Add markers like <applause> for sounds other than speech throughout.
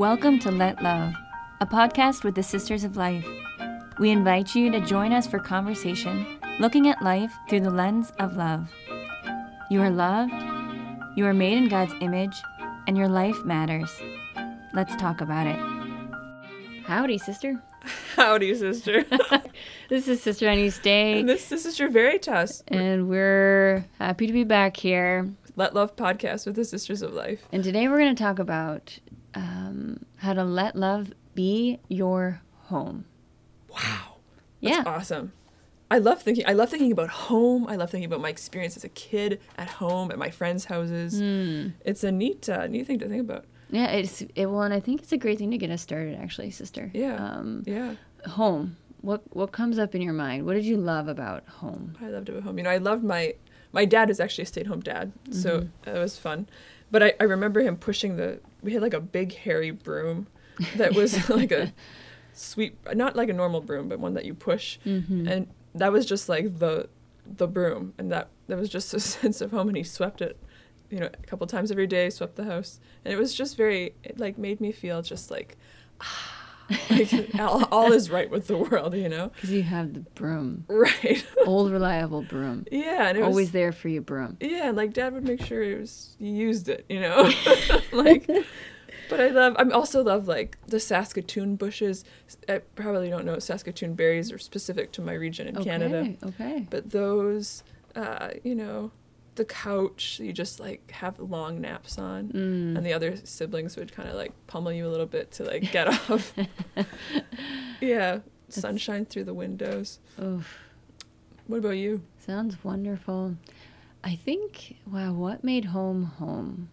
Welcome to Let Love, a podcast with the Sisters of Life. We invite you to join us for conversation looking at life through the lens of love. You are loved, you are made in God's image, and your life matters. Let's talk about it. Howdy, sister. <laughs> Howdy, sister. <laughs> This is Sister Annie's Day, and this, this is Sister Veritas. and we're happy to be back here. Let Love podcast with the Sisters of Life. And today we're going to talk about um, how to let love be your home. Wow. Yeah. That's awesome. I love thinking I love thinking about home. I love thinking about my experience as a kid at home at my friends' houses. Hmm. It's a neat uh, neat thing to think about. Yeah, it's it well, and I think it's a great thing to get us started, actually, sister. Yeah. Um, Yeah. home. What what comes up in your mind? What did you love about home? I loved it at home. You know, I loved my my dad is actually a stay at home dad, so Mm-hmm. it was fun. But I, I remember him pushing the we had like a big hairy broom that was <laughs> like a sweep not like a normal broom, but one that you push. Mm-hmm. And that was just like the the broom and that that was just <laughs> a sense of home and he swept it, you know, a couple times every day, swept the house. And it was just very it like made me feel just like like <laughs> all, all is right with the world, you know? Because you have the broom, Right. <laughs> old reliable broom, yeah, and it was always there for your broom. Yeah, like dad would make sure it was you used it, you know. <laughs> like but I love I also love like the Saskatoon bushes. I probably don't know Saskatoon berries are specific to my region in Canada. Okay, okay. But those uh, you know, the couch you just like have long naps on Mm. and the other siblings would kind of like pummel you a little bit to like get <laughs> off. <laughs> yeah, sunshine through the windows. Oof, What about you? sounds wonderful. I think wow, what made home home?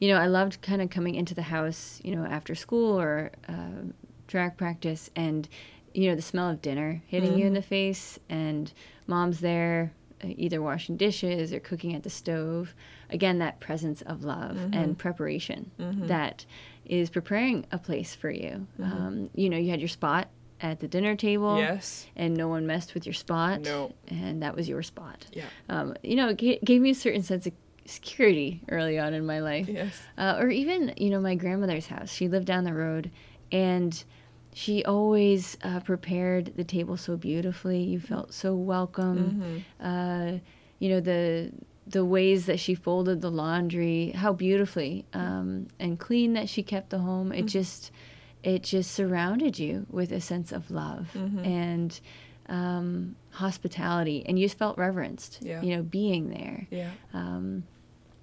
You know, I loved kind of coming into the house, you know, after school or uh, track practice, and you know the smell of dinner hitting you in the face, and mom's there, either washing dishes or cooking at the stove. Again, that presence of love and preparation that is preparing a place for you. Um, you know, you had your spot at the dinner table Yes. and no one messed with your spot. No. And that was your spot. Yeah. Um, you know, it ga- gave me a certain sense of security early on in my life. Yes. Uh, or even, you know, my grandmother's house. She lived down the road and she always uh, prepared the table so beautifully. You felt so welcome. Uh, you know, the the ways that she folded the laundry, how beautifully um, and clean that she kept the home. It just it just surrounded you with a sense of love and um, hospitality, and you just felt reverenced. Yeah. You know, being there Yeah. um,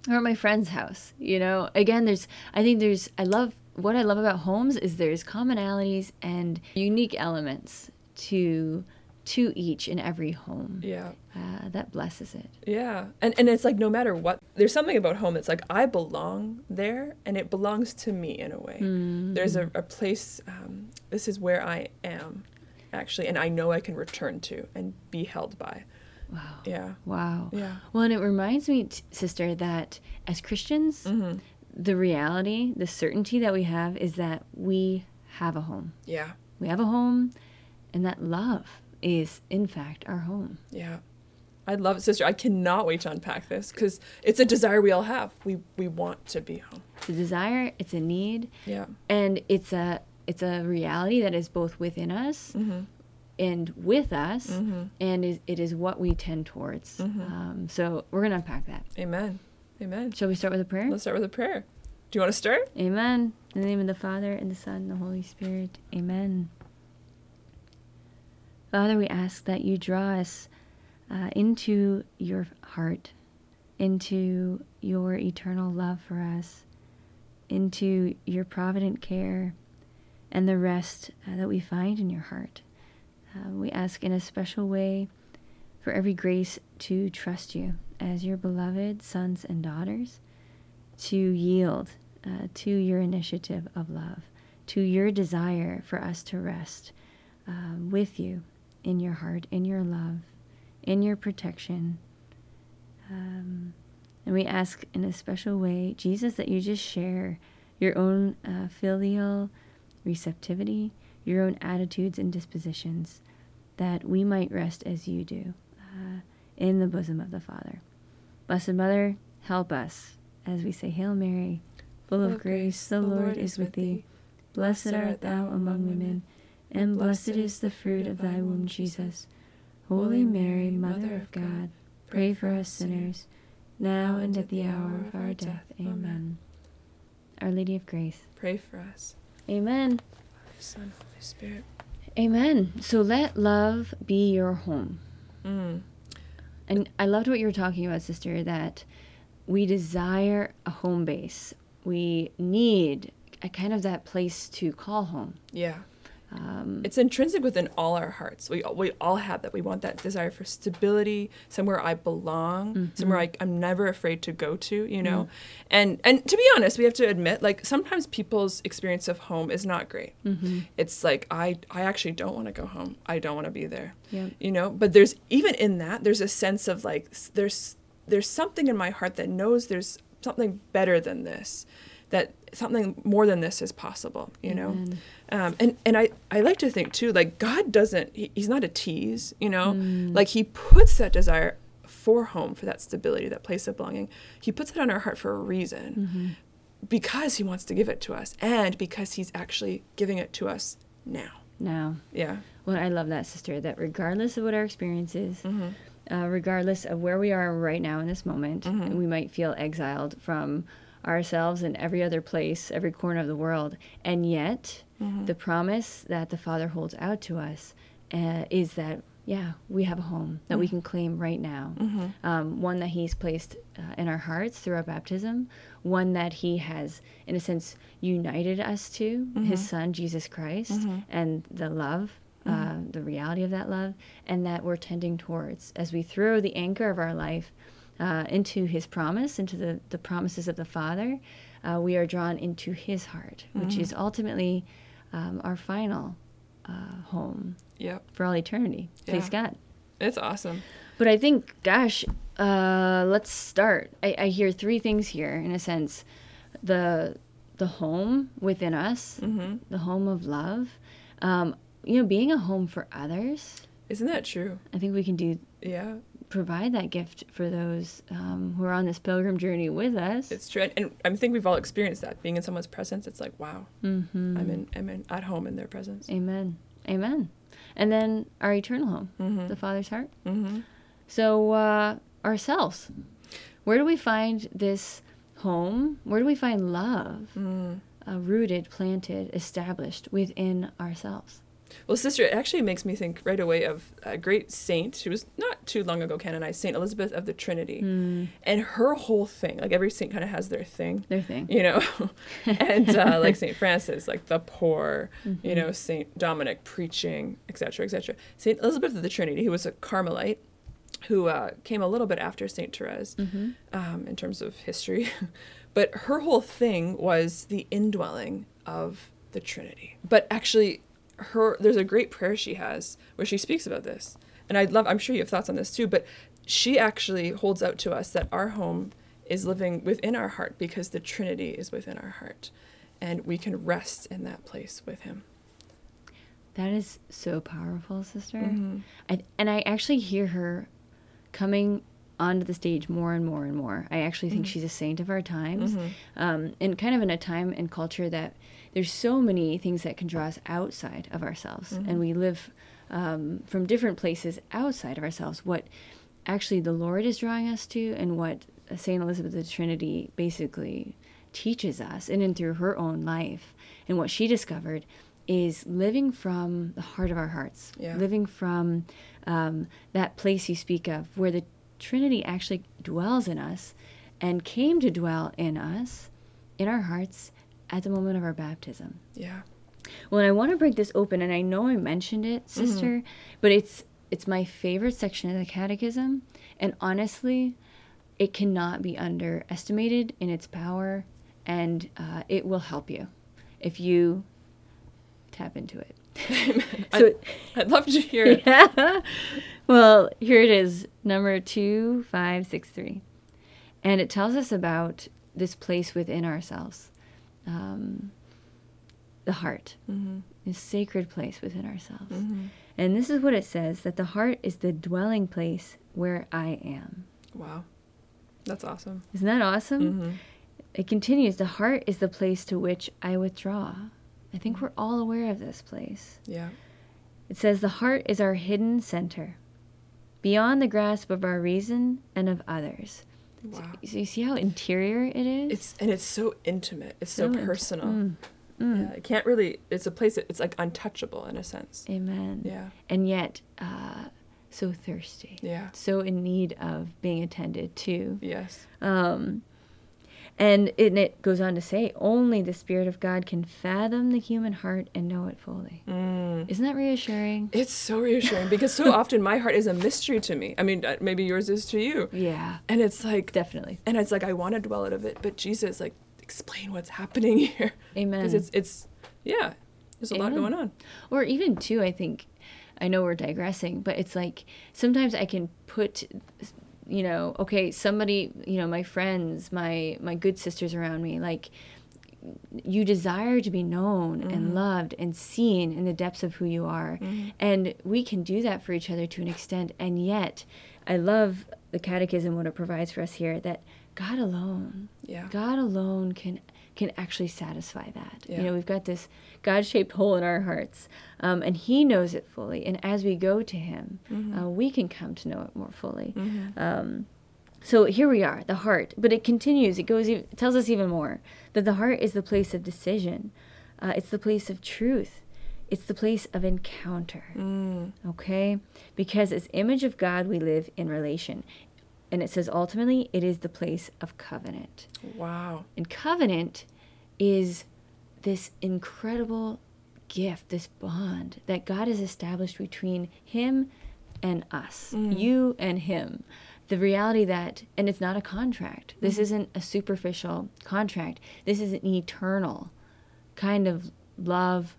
or at my friend's house. You know, again, there's I think there's I love what I love about homes is there's commonalities and unique elements to to each and every home Yeah. uh, that blesses it. Yeah. And and it's like no matter what there's something about home that's like I belong there and it belongs to me in a way. There's a, a place um, this is where I am actually and I know I can return to and be held by. Wow. Yeah. Wow. Yeah. Well, and it reminds me, t- sister, that as Christians, Mm-hmm. The reality, the certainty that we have is that we have a home. Yeah. We have a home, and that love is, in fact, our home. Yeah. I love it, sister. I cannot wait to unpack this because it's a desire we all have. We we want to be home. It's a desire, it's a need, Yeah. and it's a it's a reality that is both within us mm-hmm. and with us, mm-hmm. and is, it is what we tend towards. Mm-hmm. Um, so we're gonna unpack that. Amen. Amen. Shall we start with a prayer? Let's start with a prayer. Do you want to start? Amen. In the name of the Father, and the Son, and the Holy Spirit. Amen. Father, we ask that you draw us uh, into your heart, into your eternal love for us, into your provident care, and the rest uh, that we find in your heart. Uh, we ask in a special way for every grace to trust you as your beloved sons and daughters, to yield uh, to your initiative of love, to your desire for us to rest uh, with you in your heart, in your love, in your protection. Um, and we ask in a special way, Jesus, that you just share your own uh, filial receptivity, your own attitudes and dispositions, that we might rest as you do uh, in the bosom of the Father. Blessed Mother, help us as we say, Hail Mary, full of grace, the Lord is with thee. Blessed art thou among women, and blessed is the fruit of thy womb, Jesus. Holy Mary, Mother of God, pray for us sinners, now and at the hour of our death. Amen. Our Lady of Grace. Pray for us. Amen. Father, Son, Holy Spirit. Amen. So let love be your home. Mm. And I loved what you were talking about, sister, that we desire a home base. We need a kind of that place to call home. Yeah. Um, It's intrinsic within all our hearts. We we all have that. We want that desire for stability, somewhere I belong, somewhere I, I'm never afraid to go to. You know, and and to be honest, we have to admit, like sometimes people's experience of home is not great. It's like I I actually don't want to go home. I don't want to be there. Yep. You know, but there's even in that there's a sense of like there's there's something in my heart that knows there's something better than this that something more than this is possible you know? Um, and and I, I like to think too like god doesn't he, he's not a tease you know? Like he puts that desire for home for that stability that place of belonging. He puts it on our heart for a reason because he wants to give it to us and because he's actually giving it to us now. Now, yeah. Well, I love that, sister, that regardless of what our experience is, Mm-hmm. uh, regardless of where we are right now in this moment, Mm-hmm. we might feel exiled from ourselves in every other place, every corner of the world. And yet, Mm-hmm. the promise that the Father holds out to us uh, is that, yeah, we have a home that Mm-hmm. we can claim right now. Um, one that He's placed uh, in our hearts through our baptism, one that He has, in a sense, united us to, Mm-hmm. His Son, Jesus Christ, and the love. Uh, the reality of that love, and that we're tending towards as we throw the anchor of our life uh, into His promise, into the, the promises of the Father, uh, we are drawn into His heart, which is ultimately um, our final uh, home yep for all eternity. Praise Yeah. God. it's awesome But I think, gosh, uh, let's start. I, I hear three things here, in a sense: the the home within us, mm-hmm. the home of love. Um, you know, being a home for others. isn't that true I think we can do yeah provide that gift for those um, who are on this pilgrim journey with us. It's true, and, and I think we've all experienced that. Being in someone's presence, it's like, wow, mm-hmm. I'm in, I'm in, at home in their presence. Amen. Amen. And then our eternal home, Mm-hmm. the Father's heart. Mm-hmm. So, uh, ourselves. Where do we find this home? Where do we find love Mm. uh, rooted, planted, established within ourselves? Well, sister, it actually makes me think right away of a great saint who was not too long ago canonized, Saint Elizabeth of the Trinity, Mm, and her whole thing. Like every saint kind of has their thing. their thing. you know <laughs> and uh, like saint francis like the poor Mm-hmm. you know saint dominic preaching etc etc saint elizabeth of the trinity who was a carmelite who uh, came a little bit after saint therese Mm-hmm. um, in terms of history <laughs> but her whole thing was the indwelling of the trinity but actually her there's a great prayer she has where she speaks about this and i'd love i'm sure you have thoughts on this too but she actually holds out to us that our home is living within our heart because the trinity is within our heart and we can rest in that place with him That is so powerful, sister. Mm-hmm. I, and I actually hear her coming onto the stage more and more and more. I actually think she's a saint of our times, um, and kind of in a time and culture that there's so many things that can draw us outside of ourselves, and we live um, from different places outside of ourselves. What actually the Lord is drawing us to, and what Saint Elizabeth of the Trinity basically teaches us, in and through her own life, and what she discovered is living from the heart of our hearts, Yeah. living from um, that place you speak of, where the Trinity actually dwells in us and came to dwell in us, in our hearts, at the moment of our baptism. yeah Well, and I want to break this open, and I know I mentioned it, sister, but it's it's my favorite section of the Catechism, and honestly, it cannot be underestimated in its power, and uh, it will help you if you tap into it. <laughs> so, i'd love to hear it <laughs> yeah. Well, here it is, number 2563. And it tells us about this place within ourselves, um, the heart, mm-hmm. this sacred place within ourselves. Mm-hmm. And this is what it says that the heart is the dwelling place where I am. wow that's awesome Isn't that awesome? mm-hmm. It continues the heart is the place to which I withdraw. I think we're all aware of this place. Yeah. It says, The heart is our hidden center, beyond the grasp of our reason and of others. Wow. So you see how interior it is? It's and it's so intimate. It's so, So int- personal. Mm, mm. Yeah, it can't really. It's a place that it's like untouchable in a sense. Amen. Yeah. And yet, uh, so thirsty. Yeah. So in need of being attended to. Yes. Um, and it, and it goes on to say, only the Spirit of God can fathom the human heart and know it fully. Mm. Isn't that reassuring? It's so reassuring because so <laughs> often my heart is a mystery to me. I mean, uh, maybe yours is to you. Yeah, And it's like, definitely. and it's like I want to dwell out of it, but Jesus, like, explain what's happening <laughs> here. Amen. Because it's it's yeah, there's a lot going on. Or even too, I think, I know we're digressing, but it's like sometimes I can put, you know, okay, somebody, you know, my friends, my my good sisters around me, like you desire to be known and mm-hmm. loved and seen in the depths of who you are. Mm-hmm. And we can do that for each other to an extent. And yet, I love the catechism, what it provides for us here, that God alone, Yeah. God alone can can actually satisfy that. Yeah. You know, we've got this God-shaped hole in our hearts, um, and He knows it fully. And as we go to Him, uh, we can come to know it more fully. Um, so here we are, the heart. But it continues. It goes. It tells us even more that the heart is the place of decision. Uh, it's the place of truth. It's the place of encounter. Mm. Okay, because as image of God, we live in relation, and it says ultimately it is the place of covenant. Wow. And covenant is this incredible gift, this bond that God has established between Him and us, mm. you and Him. The reality that, and it's not a contract, this mm-hmm. isn't a superficial contract, this is an eternal kind of love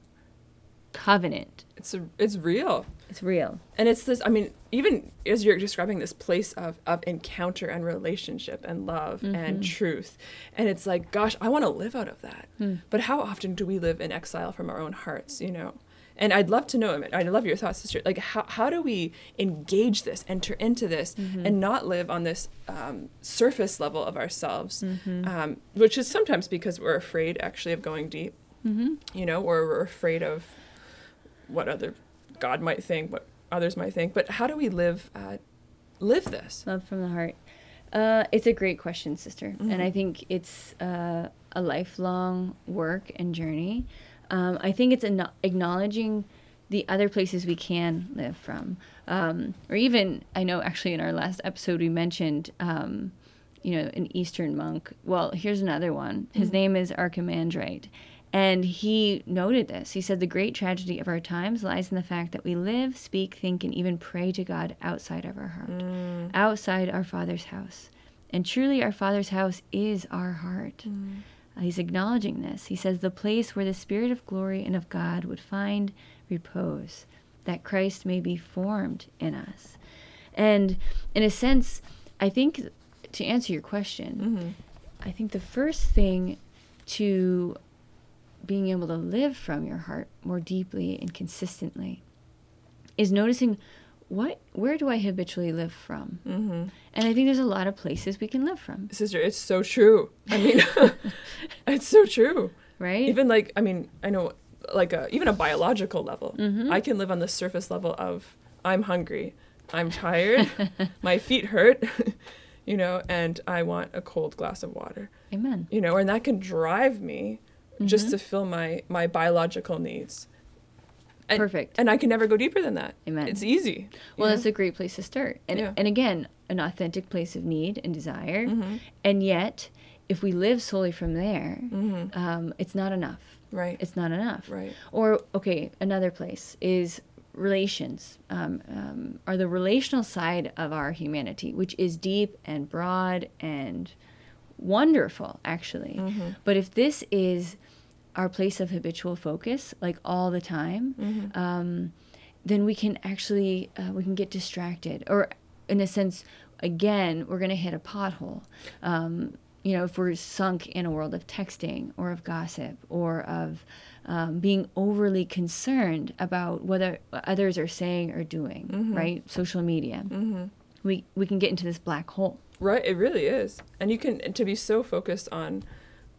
covenant. It's a, it's real. It's real. And it's this, I mean, even as you're describing this place of, of encounter and relationship and love and mm-hmm. truth. And it's like, gosh, I want to live out of that. Hmm. But how often do we live in exile from our own hearts, you know? And I'd love to know, I'd love your thoughts, sister. Like, how, how do we engage this, enter into this, mm-hmm. and not live on this um, surface level of ourselves, mm-hmm. um, which is sometimes because we're afraid actually of going deep, you know, or we're afraid of what other God might think, what others might think. But how do we live uh, live this? Love from the heart. Uh, it's a great question, sister. And I think it's uh, a lifelong work and journey. Um, I think it's an- acknowledging the other places we can live from. Um, or even, I know actually in our last episode we mentioned, um, you know, an Eastern monk. Well, here's another one. His name is Archimandrite. And he noted this. He said, The great tragedy of our times lies in the fact that we live, speak, think, and even pray to God outside of our heart, outside our Father's house. And truly, our Father's house is our heart. Uh, he's acknowledging this. He says, The place where the Spirit of glory and of God would find repose, that Christ may be formed in us. And in a sense, I think to answer your question, I think the first thing to being able to live from your heart more deeply and consistently is noticing what where do I habitually live from? Mm-hmm. And I think there's a lot of places we can live from, Sister, it's so true. I mean, <laughs> <laughs> it's so true. right? Even like, I mean, I know, like a even a biological level. I can live on the surface level of I'm hungry, I'm tired, <laughs> my feet hurt, you know, and I want a cold glass of water, Amen. you know, and that can drive me just to fill my my biological needs. And, Perfect. And I can never go deeper than that. Amen. It's easy. Well, know? that's a great place to start. And Yeah. and again, an authentic place of need and desire. Mm-hmm. And yet, if we live solely from there, um, it's not enough. right. It's not enough. right. Or okay, another place is relations. Um, um, are the relational side of our humanity, which is deep and broad and wonderful, actually. But if this is our place of habitual focus, like all the time, um, then we can actually uh, we can get distracted, or in a sense, again, we're going to hit a pothole. Um, you know, if we're sunk in a world of texting or of gossip or of um, being overly concerned about whether others are saying or doing, right? Social media, we we can get into this black hole. Right, it really is. And you can to be so focused on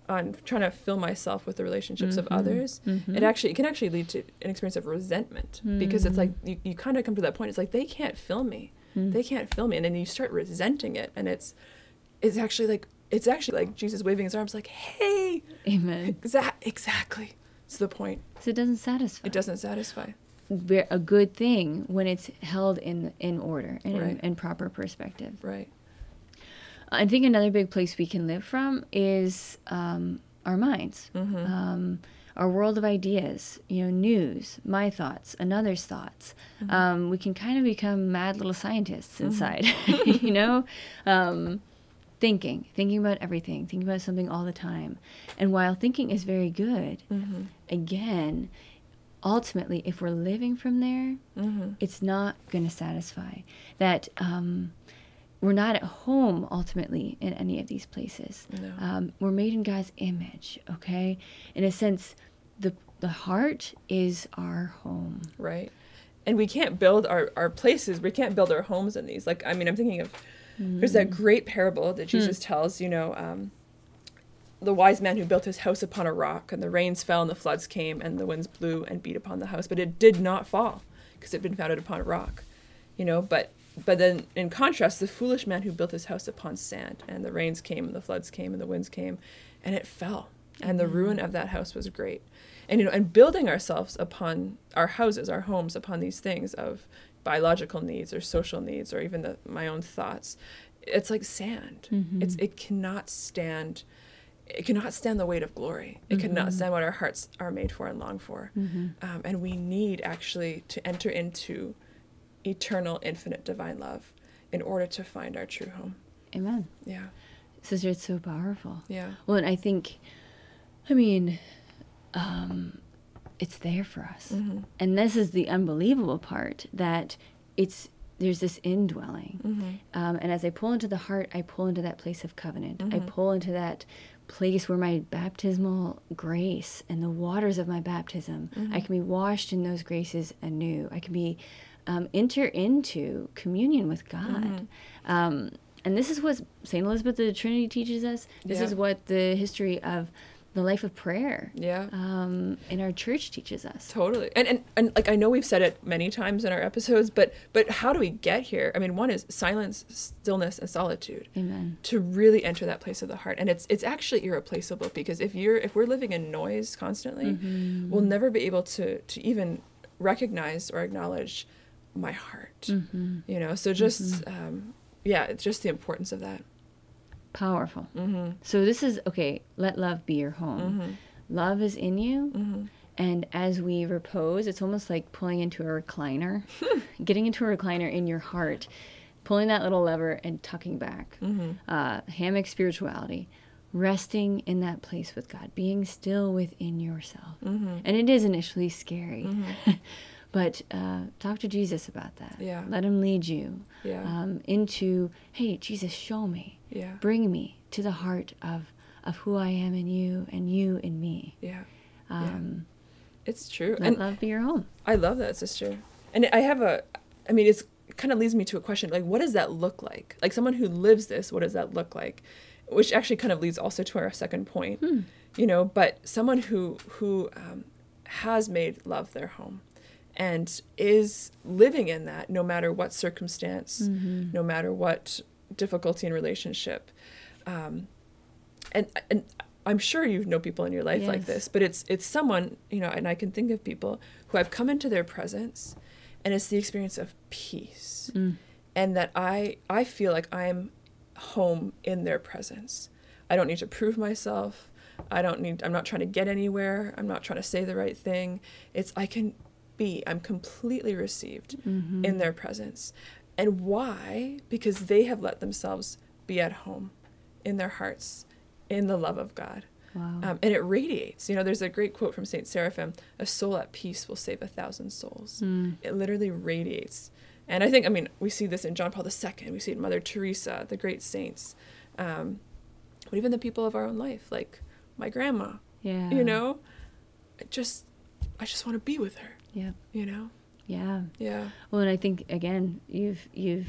on trying to fill myself with the relationships of Mhm. others, Mhm. it actually it can actually lead to an experience of resentment because it's like you, you kind of come to that point. It's like they can't fill me, Mm. they can't fill me, and then you start resenting it, and it's it's actually like it's actually like Jesus waving his arms, like, "Hey, Amen. <laughs> exact exactly." It's the point. So it doesn't satisfy. It doesn't satisfy. A good thing when it's held in in order and Right. in, in proper perspective. Right. I think another big place we can live from is um, our minds, Mm-hmm. um, our world of ideas. You know, news, my thoughts, another's thoughts. Mm-hmm. Um, we can kind of become mad little scientists inside. <laughs> <laughs> you know, um, thinking, thinking about everything, thinking about something all the time. And while thinking is very good, Mm-hmm. again, ultimately, if we're living from there, Mm-hmm. it's not going to satisfy. That um, we're not at home ultimately in any of these places. No. Um, we're made in God's image, okay? In a sense, the the heart is our home. right and we can't build our, our places we can't build our homes in these like i mean i'm thinking of there's that great parable that jesus tells you know um, the wise man who built his house upon a rock and the rains fell and the floods came and the winds blew and beat upon the house but it did not fall because it had been founded upon a rock you know but but then in contrast the foolish man who built his house upon sand and the rains came and the floods came and the winds came and it fell and the mm-hmm. ruin of that house was great. And you know and building ourselves upon our houses our homes upon these things of biological needs or social needs or even the, my own thoughts it's like sand. Mm-hmm. It's it cannot stand it cannot stand the weight of glory. It cannot mm-hmm. stand what our hearts are made for and long for. Um, and we need actually to enter into eternal infinite divine love in order to find our true home Amen. yeah Sister, it's so powerful. yeah Well, and I think, I mean, um, it's there for us. Mm-hmm. And this is the unbelievable part that it's there's this indwelling. Mm-hmm. Um, and as I pull into the heart, I pull into that place of covenant. I Mm-hmm. pull into that place where my baptismal grace and the waters of my baptism, Mm-hmm. I can be washed in those graces anew. I can be um, enter into communion with God. Mm-hmm. Um, and this is what St. Elizabeth of the Trinity teaches us. This Yeah. is what the history of the life of prayer yeah um, in our church teaches us. Totally. And, and and like I know we've said it many times in our episodes, but but how do we get here? I mean, one is silence, stillness, and solitude. Amen. To really enter that place of the heart. And it's it's actually irreplaceable because if you're if we're living in noise constantly, Mm-hmm. we'll never be able to to even recognize or acknowledge my heart. Mm-hmm. You know, so just um yeah, it's just the importance of that. Powerful. Mm-hmm. So this is okay. Let love be your home. Love is in you, Mm-hmm. and as we repose, it's almost like pulling into a recliner, <laughs> getting into a recliner in your heart, pulling that little lever and tucking back. Mm-hmm. Uh, hammock spirituality, resting in that place with God, being still within yourself, Mm-hmm. and it is initially scary. <laughs> But uh, talk to Jesus about that. Yeah. Let him lead you Yeah. um, into, hey, Jesus, show me yeah. bring me to the heart of of who I am in you and you in me. Yeah. Um, It's true. And love be your home. I love that, sister. And I have a, I mean, it's kind of leads me to a question like, what does that look like? Like someone who lives this, what does that look like? Which actually kind of leads also to our second point, hmm. you know. But someone who who um, has made love their home, and is living in that, no matter what circumstance, no matter what difficulty in relationship, um, and and I'm sure you know people in your life like this, but it's it's someone you know, and I can think of people who I've come into their presence, and it's the experience of peace, and that I I feel like I'm home in their presence. I don't need to prove myself. I don't need. I'm not trying to get anywhere. I'm not trying to say the right thing. It's I can be. I'm completely received in their presence, and why? Because they have let themselves be at home, in their hearts, in the love of God. Wow. Um, and it radiates. You know, there's a great quote from Saint Seraphim: "A soul at peace will save a thousand souls." Mm. It literally radiates. And I think, I mean, we see this in John Paul II. We see it in Mother Teresa, the great saints, um, but even the people of our own life, like my grandma. Yeah. You know, I just, I just want to be with her. Yeah. You know. Yeah. Yeah. Well, and I think again, you've you've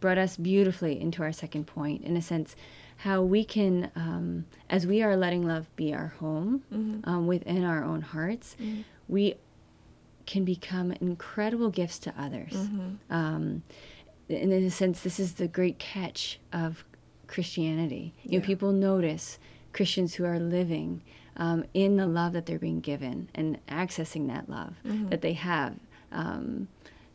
brought us beautifully into our second point. In a sense, how we can, um, as we are letting love be our home Mm-hmm. um, within our own hearts, we can become incredible gifts to others. Mm-hmm. Um, and in a sense, this is the great catch of Christianity. You know, people notice Christians who are living um, in the love that they're being given and accessing that love Mm-hmm. that they have um,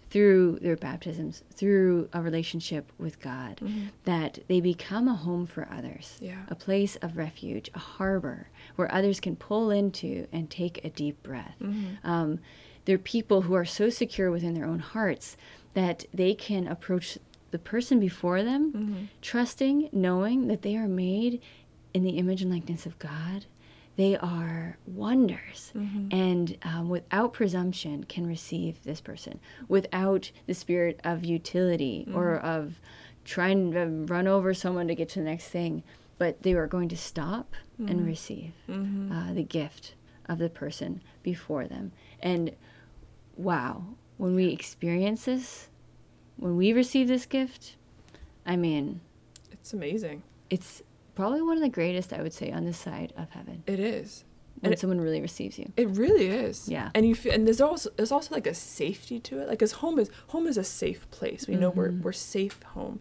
through their baptisms, through a relationship with God, that they become a home for others, Mm-hmm. Yeah. a place of refuge, a harbor where others can pull into and take a deep breath. Mm-hmm. Um, they're people who are so secure within their own hearts that they can approach the person before them, Mm-hmm. trusting, knowing that they are made in the image and likeness of God. They are wonders, and um, without presumption, can receive this person without the spirit of utility or of trying to run over someone to get to the next thing. But they are going to stop and receive uh, the gift of the person before them. And wow, when we experience this, when we receive this gift, I mean, It's amazing. it's probably one of the greatest, I would say, on this side of heaven It is. when And it- someone really receives you. It really is. Yeah. And you feel, and there's also there's also like a safety to it. Like, cause home is home is a safe place. We know we're Mm-hmm. we're safe home,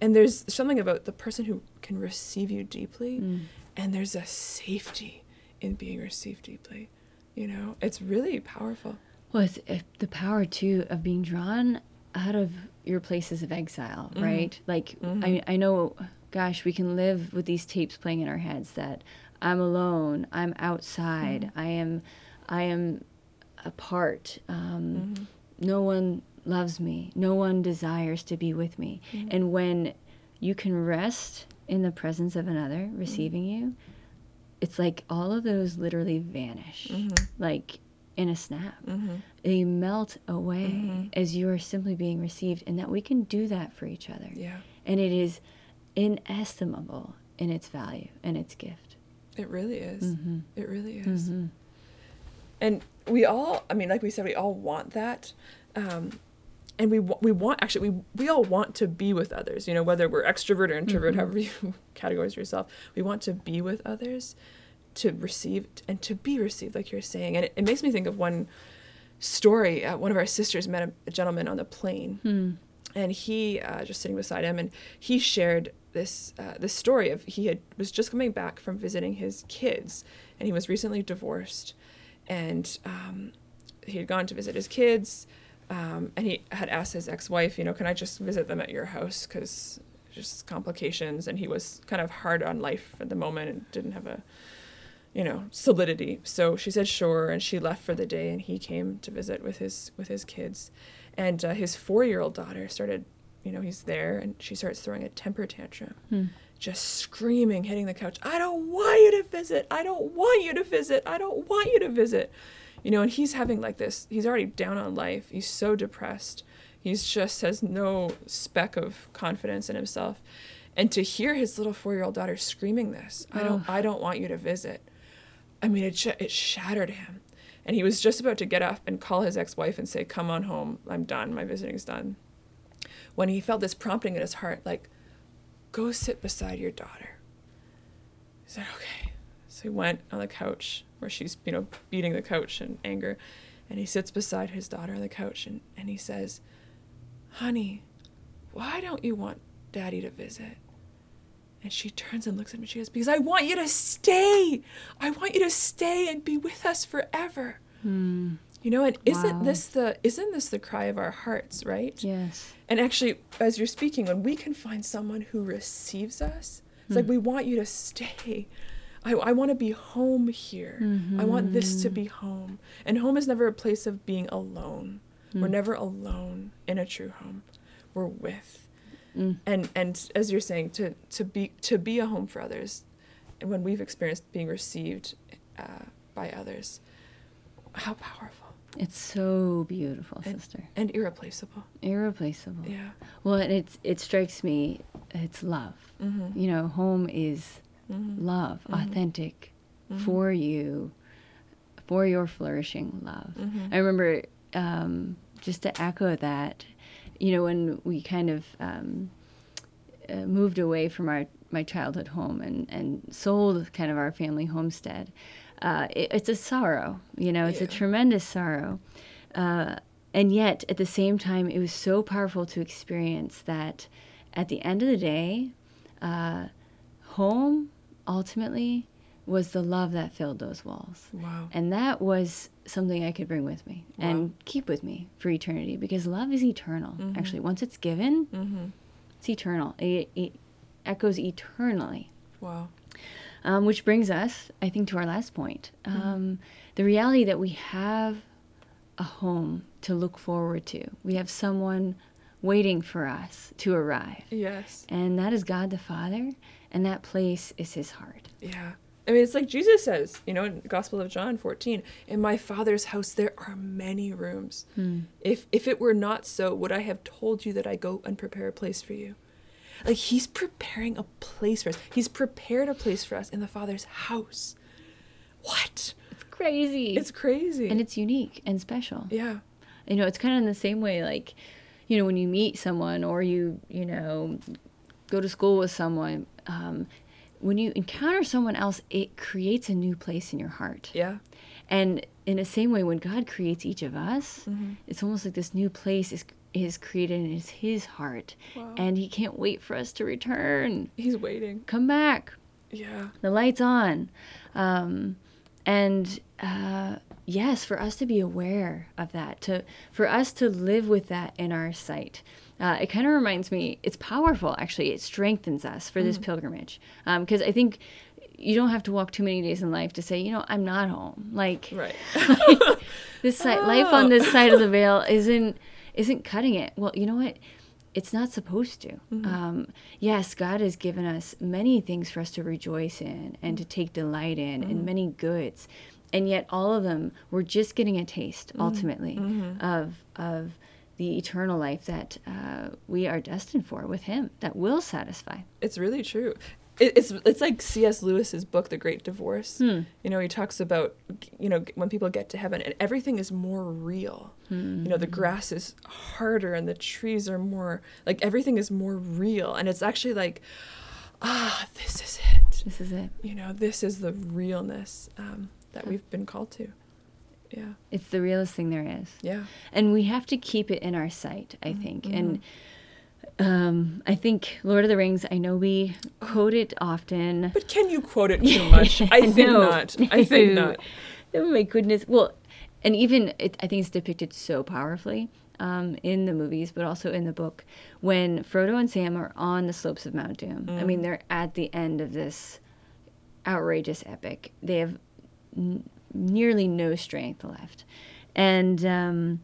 and there's something about the person who can receive you deeply, Mm. and there's a safety in being received deeply. You know, it's really powerful. Well, it's the power too of being drawn out of your places of exile, right? Like I, I know, gosh, we can live with these tapes playing in our heads that I'm alone, I'm outside, mm-hmm. I am, I am apart. Um, mm-hmm. No one loves me. No one desires to be with me. Mm-hmm. And when you can rest in the presence of another receiving you, it's like all of those literally vanish, like in a snap. They melt away as you are simply being received, and that we can do that for each other. Yeah. And it is inestimable in its value and its gift. It really is. Mm-hmm. It really is. And we all, I mean, like we said, we all want that. Um, and we, we want, actually, we, we all want to be with others, you know, whether we're extrovert or introvert, however <laughs> you categorize yourself. We want to be with others, to receive and to be received, like you're saying. And it, it makes me think of one story. Uh, one of our sisters met a, a gentleman on the plane and he uh, just sitting beside him, and he shared this uh, this story of he had was just coming back from visiting his kids, and he was recently divorced, and um, he had gone to visit his kids, um, and he had asked his ex wife, you know, can I just visit them at your house? Because just complications, and he was kind of hard on life at the moment and didn't have a you know solidity. So she said sure and she left for the day and he came to visit with his with his kids. And uh, his four-year-old daughter started you know he's there and she starts throwing a temper tantrum hmm. just screaming hitting the couch i don't want you to visit i don't want you to visit i don't want you to visit you know and he's having like this he's already down on life he's so depressed he's just has no speck of confidence in himself and to hear his little four-year-old daughter screaming this i don't i don't want you to visit I mean, it, it shattered him. And he was just about to get up and call his ex wife and say, Come on home. I'm done. My visiting's done. When he felt this prompting in his heart, like, Go sit beside your daughter. He said, Okay. So he went on the couch where she's, you know, beating the couch in anger. And he sits beside his daughter on the couch and, and he says, Honey, why don't you want daddy to visit? And she turns and looks at me. She goes, Because I want you to stay. I want you to stay and be with us forever. Hmm. You know, and isn't Wow. this the isn't this the cry of our hearts, right? Yes. And actually, as you're speaking, when we can find someone who receives us, it's like hmm. we want you to stay. I, I want to be home here. I want this to be mm-hmm. home. And home is never a place of being alone. We're hmm. never alone in a true home. We're with. Mm. And and as you're saying, to to be to be a home for others, and when we've experienced being received uh, by others, how powerful It's so beautiful, and, sister. and irreplaceable. Irreplaceable. Yeah. Well, and it's it strikes me, it's love. Mm-hmm. You know, home is love, authentic for you, for your flourishing love. Mm-hmm. I remember um, just to echo that, you know, when we kind of um, uh, moved away from our my childhood home and and sold kind of our family homestead, uh, it, it's a sorrow. You know, it's a tremendous sorrow. Uh, and yet, at the same time, it was so powerful to experience that at the end of the day, uh, home ultimately was the love that filled those walls. Wow. And that was something I could bring with me Wow. and keep with me for eternity because love is eternal. Actually, once it's given, Mm-hmm. it's eternal. It, it echoes eternally. Wow. Um, which brings us, I think, to our last point um, the reality that we have a home to look forward to. We have someone waiting for us to arrive, Yes. and that is God the Father, and that place is His heart. Yeah. I mean, it's like Jesus says, you know, in the Gospel of John 14, in my Father's house there are many rooms. If if it were not so, would I have told you that I go and prepare a place for you? Like he's preparing a place for us. He's prepared a place for us in the Father's house. What? It's crazy. It's crazy. and it's unique and special. yeah. you know it's kind of in the same way like you know when you meet someone or you you know go to school with someone um, when you encounter someone else it creates a new place in your heart Yeah. and in the same way when god creates each of us Mm-hmm. it's almost like this new place is is created and it's his heart. Wow. and he can't wait for us to return. He's waiting. come back. Yeah. the lights on. Um, and uh, yes for us to be aware of that to for us to live with that in our sight. Uh, it kind of reminds me it's powerful actually. It strengthens us for this pilgrimage. Because i think you don't have to walk too many days in life to say you know i'm not home. Like Right. <laughs> this side, life on <laughs> this side of the veil isn't isn't cutting it. Well, you know what? It's not supposed to. Um, yes, God has given us many things for us to rejoice in and to take delight in, and many goods, and yet all of them we're just getting a taste ultimately of of the eternal life that uh, we are destined for with Him that will satisfy. It's really true. It, it's it's like C.S. Lewis's book, The Great Divorce. You know, he talks about you know when people get to heaven and everything is more real. You know, the grass is harder and the trees are more like everything is more real, and it's actually like, ah, this is it. This is it. You know, this is the realness um, that we've been called to. Yeah, It's the realest thing there is. yeah, and we have to keep it in our sight i think and um, i think lord of the rings i know we quote it often but can you quote it too much? <laughs> I think No. not. I think not. <laughs> oh my goodness well and even it, i think it's depicted so powerfully um, in the movies but also in the book when frodo and sam are on the slopes of mount doom i mean they're at the end of this outrageous epic they have n- nearly no strength left and um,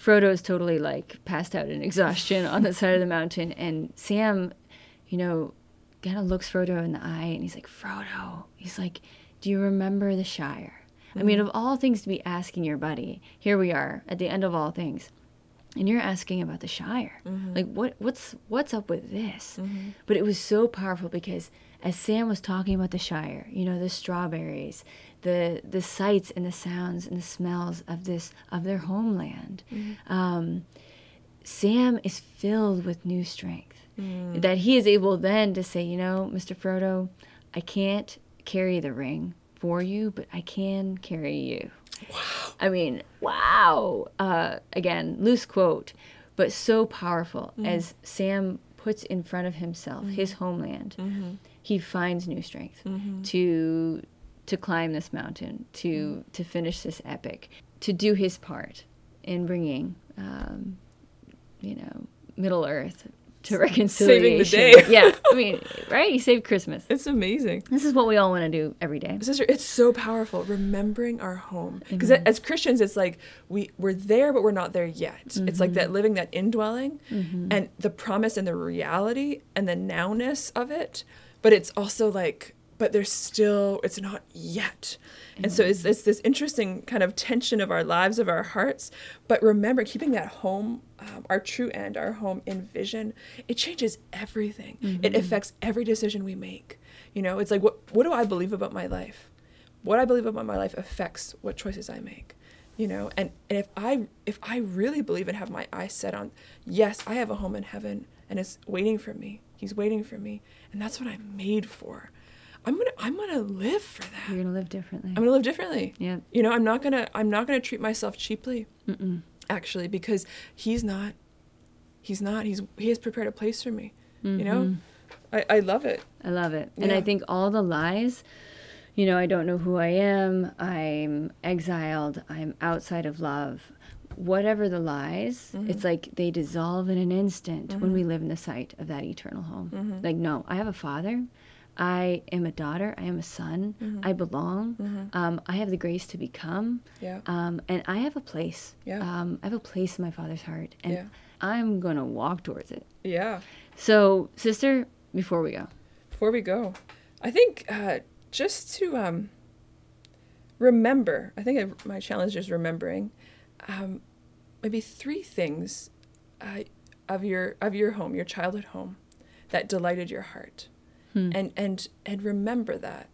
Frodo's totally like passed out in exhaustion on the side of the mountain, and Sam, you know, kind of looks Frodo in the eye, and he's like, "Frodo," he's like, "Do you remember the Shire?" I mean, mm-hmm. of all things to be asking your buddy, here we are at the end of all things, and you're asking about the Shire. Mm-hmm. Like, what what's what's up with this? Mm-hmm. But it was so powerful because as Sam was talking about the Shire, you know, the strawberries, the the sights and the sounds and the smells of this of their homeland, mm-hmm. um, Sam is filled with new strength. Mm. That he is able then to say, you know, Mr. Frodo, I can't carry the ring for you, but I can carry you. Wow. I mean, wow. Uh, again, loose quote, but so powerful mm-hmm. as Sam puts in front of himself his mm-hmm. homeland. He finds new strength to to climb this mountain, to mm. to finish this epic, to do his part in bringing, um, you know, Middle Earth to reconciliation. Saving the day. <laughs> yeah, I mean, <laughs> right? He saved Christmas. It's amazing. This is what we all want to do every day. Sister, it's so powerful remembering our home because Amen. Mm-hmm. as Christians, it's like we we're there, but we're not there yet. It's like that mm-hmm. living that indwelling, mm-hmm. and the promise and the reality and the nowness of it. But it's also like, but there's still it's not yet, and so it's it's this interesting kind of tension of our lives of our hearts. But remember, keeping that home, um, our true end, our home in vision, it changes everything. It affects every decision we make. You know, it's like what what do I believe about my life? What I believe about my life affects what choices I make. You know, and, and if I if I really believe and have my eyes set on, yes, I have a home in heaven and it's waiting for me. He's waiting for me, and that's what I'm made for. I'm gonna I'm gonna live for that. You're gonna live differently. I'm gonna live differently. Yep. You know, I'm not gonna I'm not gonna treat myself cheaply. Mm-mm. Actually, because he's not. He's not. He's he has prepared a place for me. Mm-hmm. You know, Mhm. I, I love it. I love it. And I think all the lies, you know, I don't know who I am, I'm exiled, I'm outside of love. Whatever the lies, Mm-hmm. it's like they dissolve in an instant when we live in the sight of that eternal home. Mm-hmm. Like, no, I have a father. I am a daughter. I am a son. Mm-hmm. I belong. Um, I have the grace to become. Yeah. Um, and I have a place. Yeah. Um, I have a place in my father's heart. And Yeah. I'm going to walk towards it. Yeah. So, sister, before we go, Before we go, I think uh, just to um, remember, I think I- my challenge is remembering um, maybe three things uh, of your of your home, your childhood home, that delighted your heart, and and and remember that.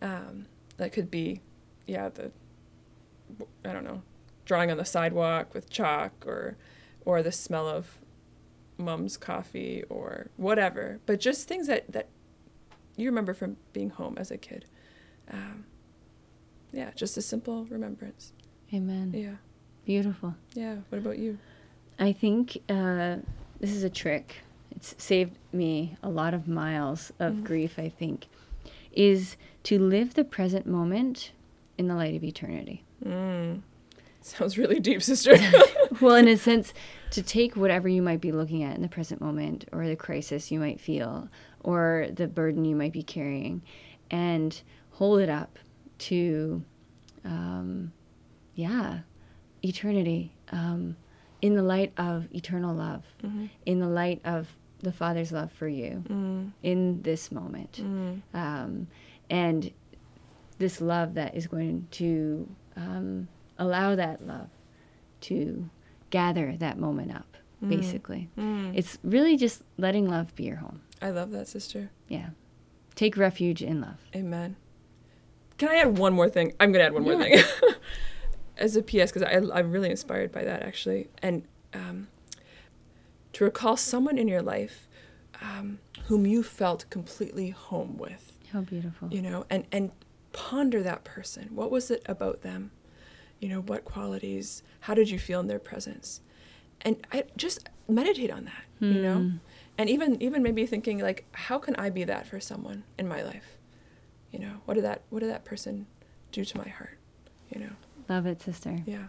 Um, that could be, yeah, the I don't know, drawing on the sidewalk with chalk, or or the smell of mom's coffee, or whatever. But just things that that you remember from being home as a kid. Um, yeah, just a simple remembrance. amen. Yeah, Beautiful. yeah. What about you? I think uh, this is a trick. Saved me a lot of miles of grief, I think, is to live the present moment in the light of eternity. Mm. Sounds really deep, sister. <laughs> well, in a sense, to take whatever you might be looking at in the present moment, or the crisis you might feel, or the burden you might be carrying, and hold it up to, um, yeah, eternity, um, in the light of eternal love, Mm-hmm. in the light of the Father's love for you Mm. in this moment. Um, and this love that is going to um, allow that love to gather that moment up, basically. Mm. It's really just letting love be your home. I love that, sister. Yeah. Take refuge in love. Amen. Can I add one more thing? I'm gonna add one more thing <laughs> as a PS because I'm really inspired by that actually, and um, to recall someone in your life um, whom you felt completely home with, How beautiful. you know, and and ponder that person. What was it about them? You know, what qualities? How did you feel in their presence? And I just meditate on that, you know, and even even maybe thinking like, how can I be that for someone in my life? You know, what did that what did that person do to my heart? You know, Love it, sister. yeah.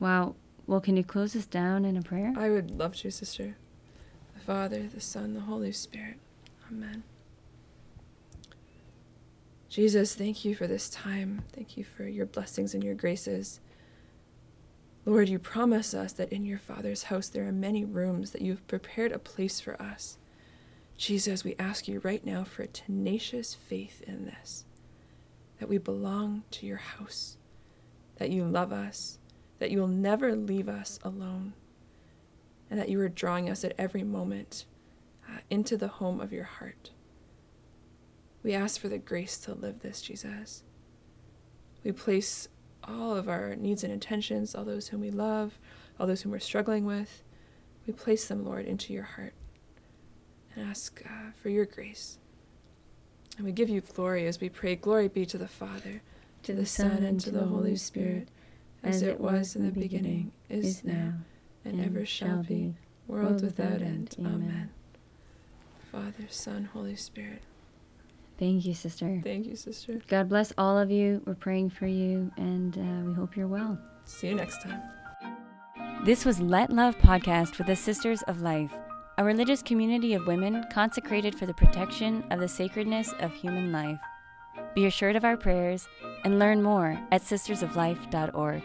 Wow. Well, can you close us down in a prayer? I would love to, sister. The Father, the Son, the Holy Spirit. Amen. Jesus, thank you for this time. Thank you for your blessings and your graces. Lord, you promise us that in your Father's house there are many rooms, that you've prepared a place for us. Jesus, we ask you right now for a tenacious faith in this, that we belong to your house, that you love us, that you will never leave us alone, and that you are drawing us at every moment uh, into the home of your heart. We ask for the grace to live this, Jesus. We place all of our needs and intentions, all those whom we love, all those whom we're struggling with, we place them, Lord, into your heart and ask uh, for your grace. And we give you glory as we pray, Glory be to the Father, to the Son, and to the Holy Spirit, as it was in the beginning, is now, and ever shall be, world without end. Amen. Father, Son, Holy Spirit. Thank you, sister. Thank you, sister. God bless all of you. We're praying for you, and uh, we hope you're well. See you next time. This was Let Love Podcast with the Sisters of Life, a religious community of women consecrated for the protection of the sacredness of human life. Be assured of our prayers and learn more at sistersoflife.org.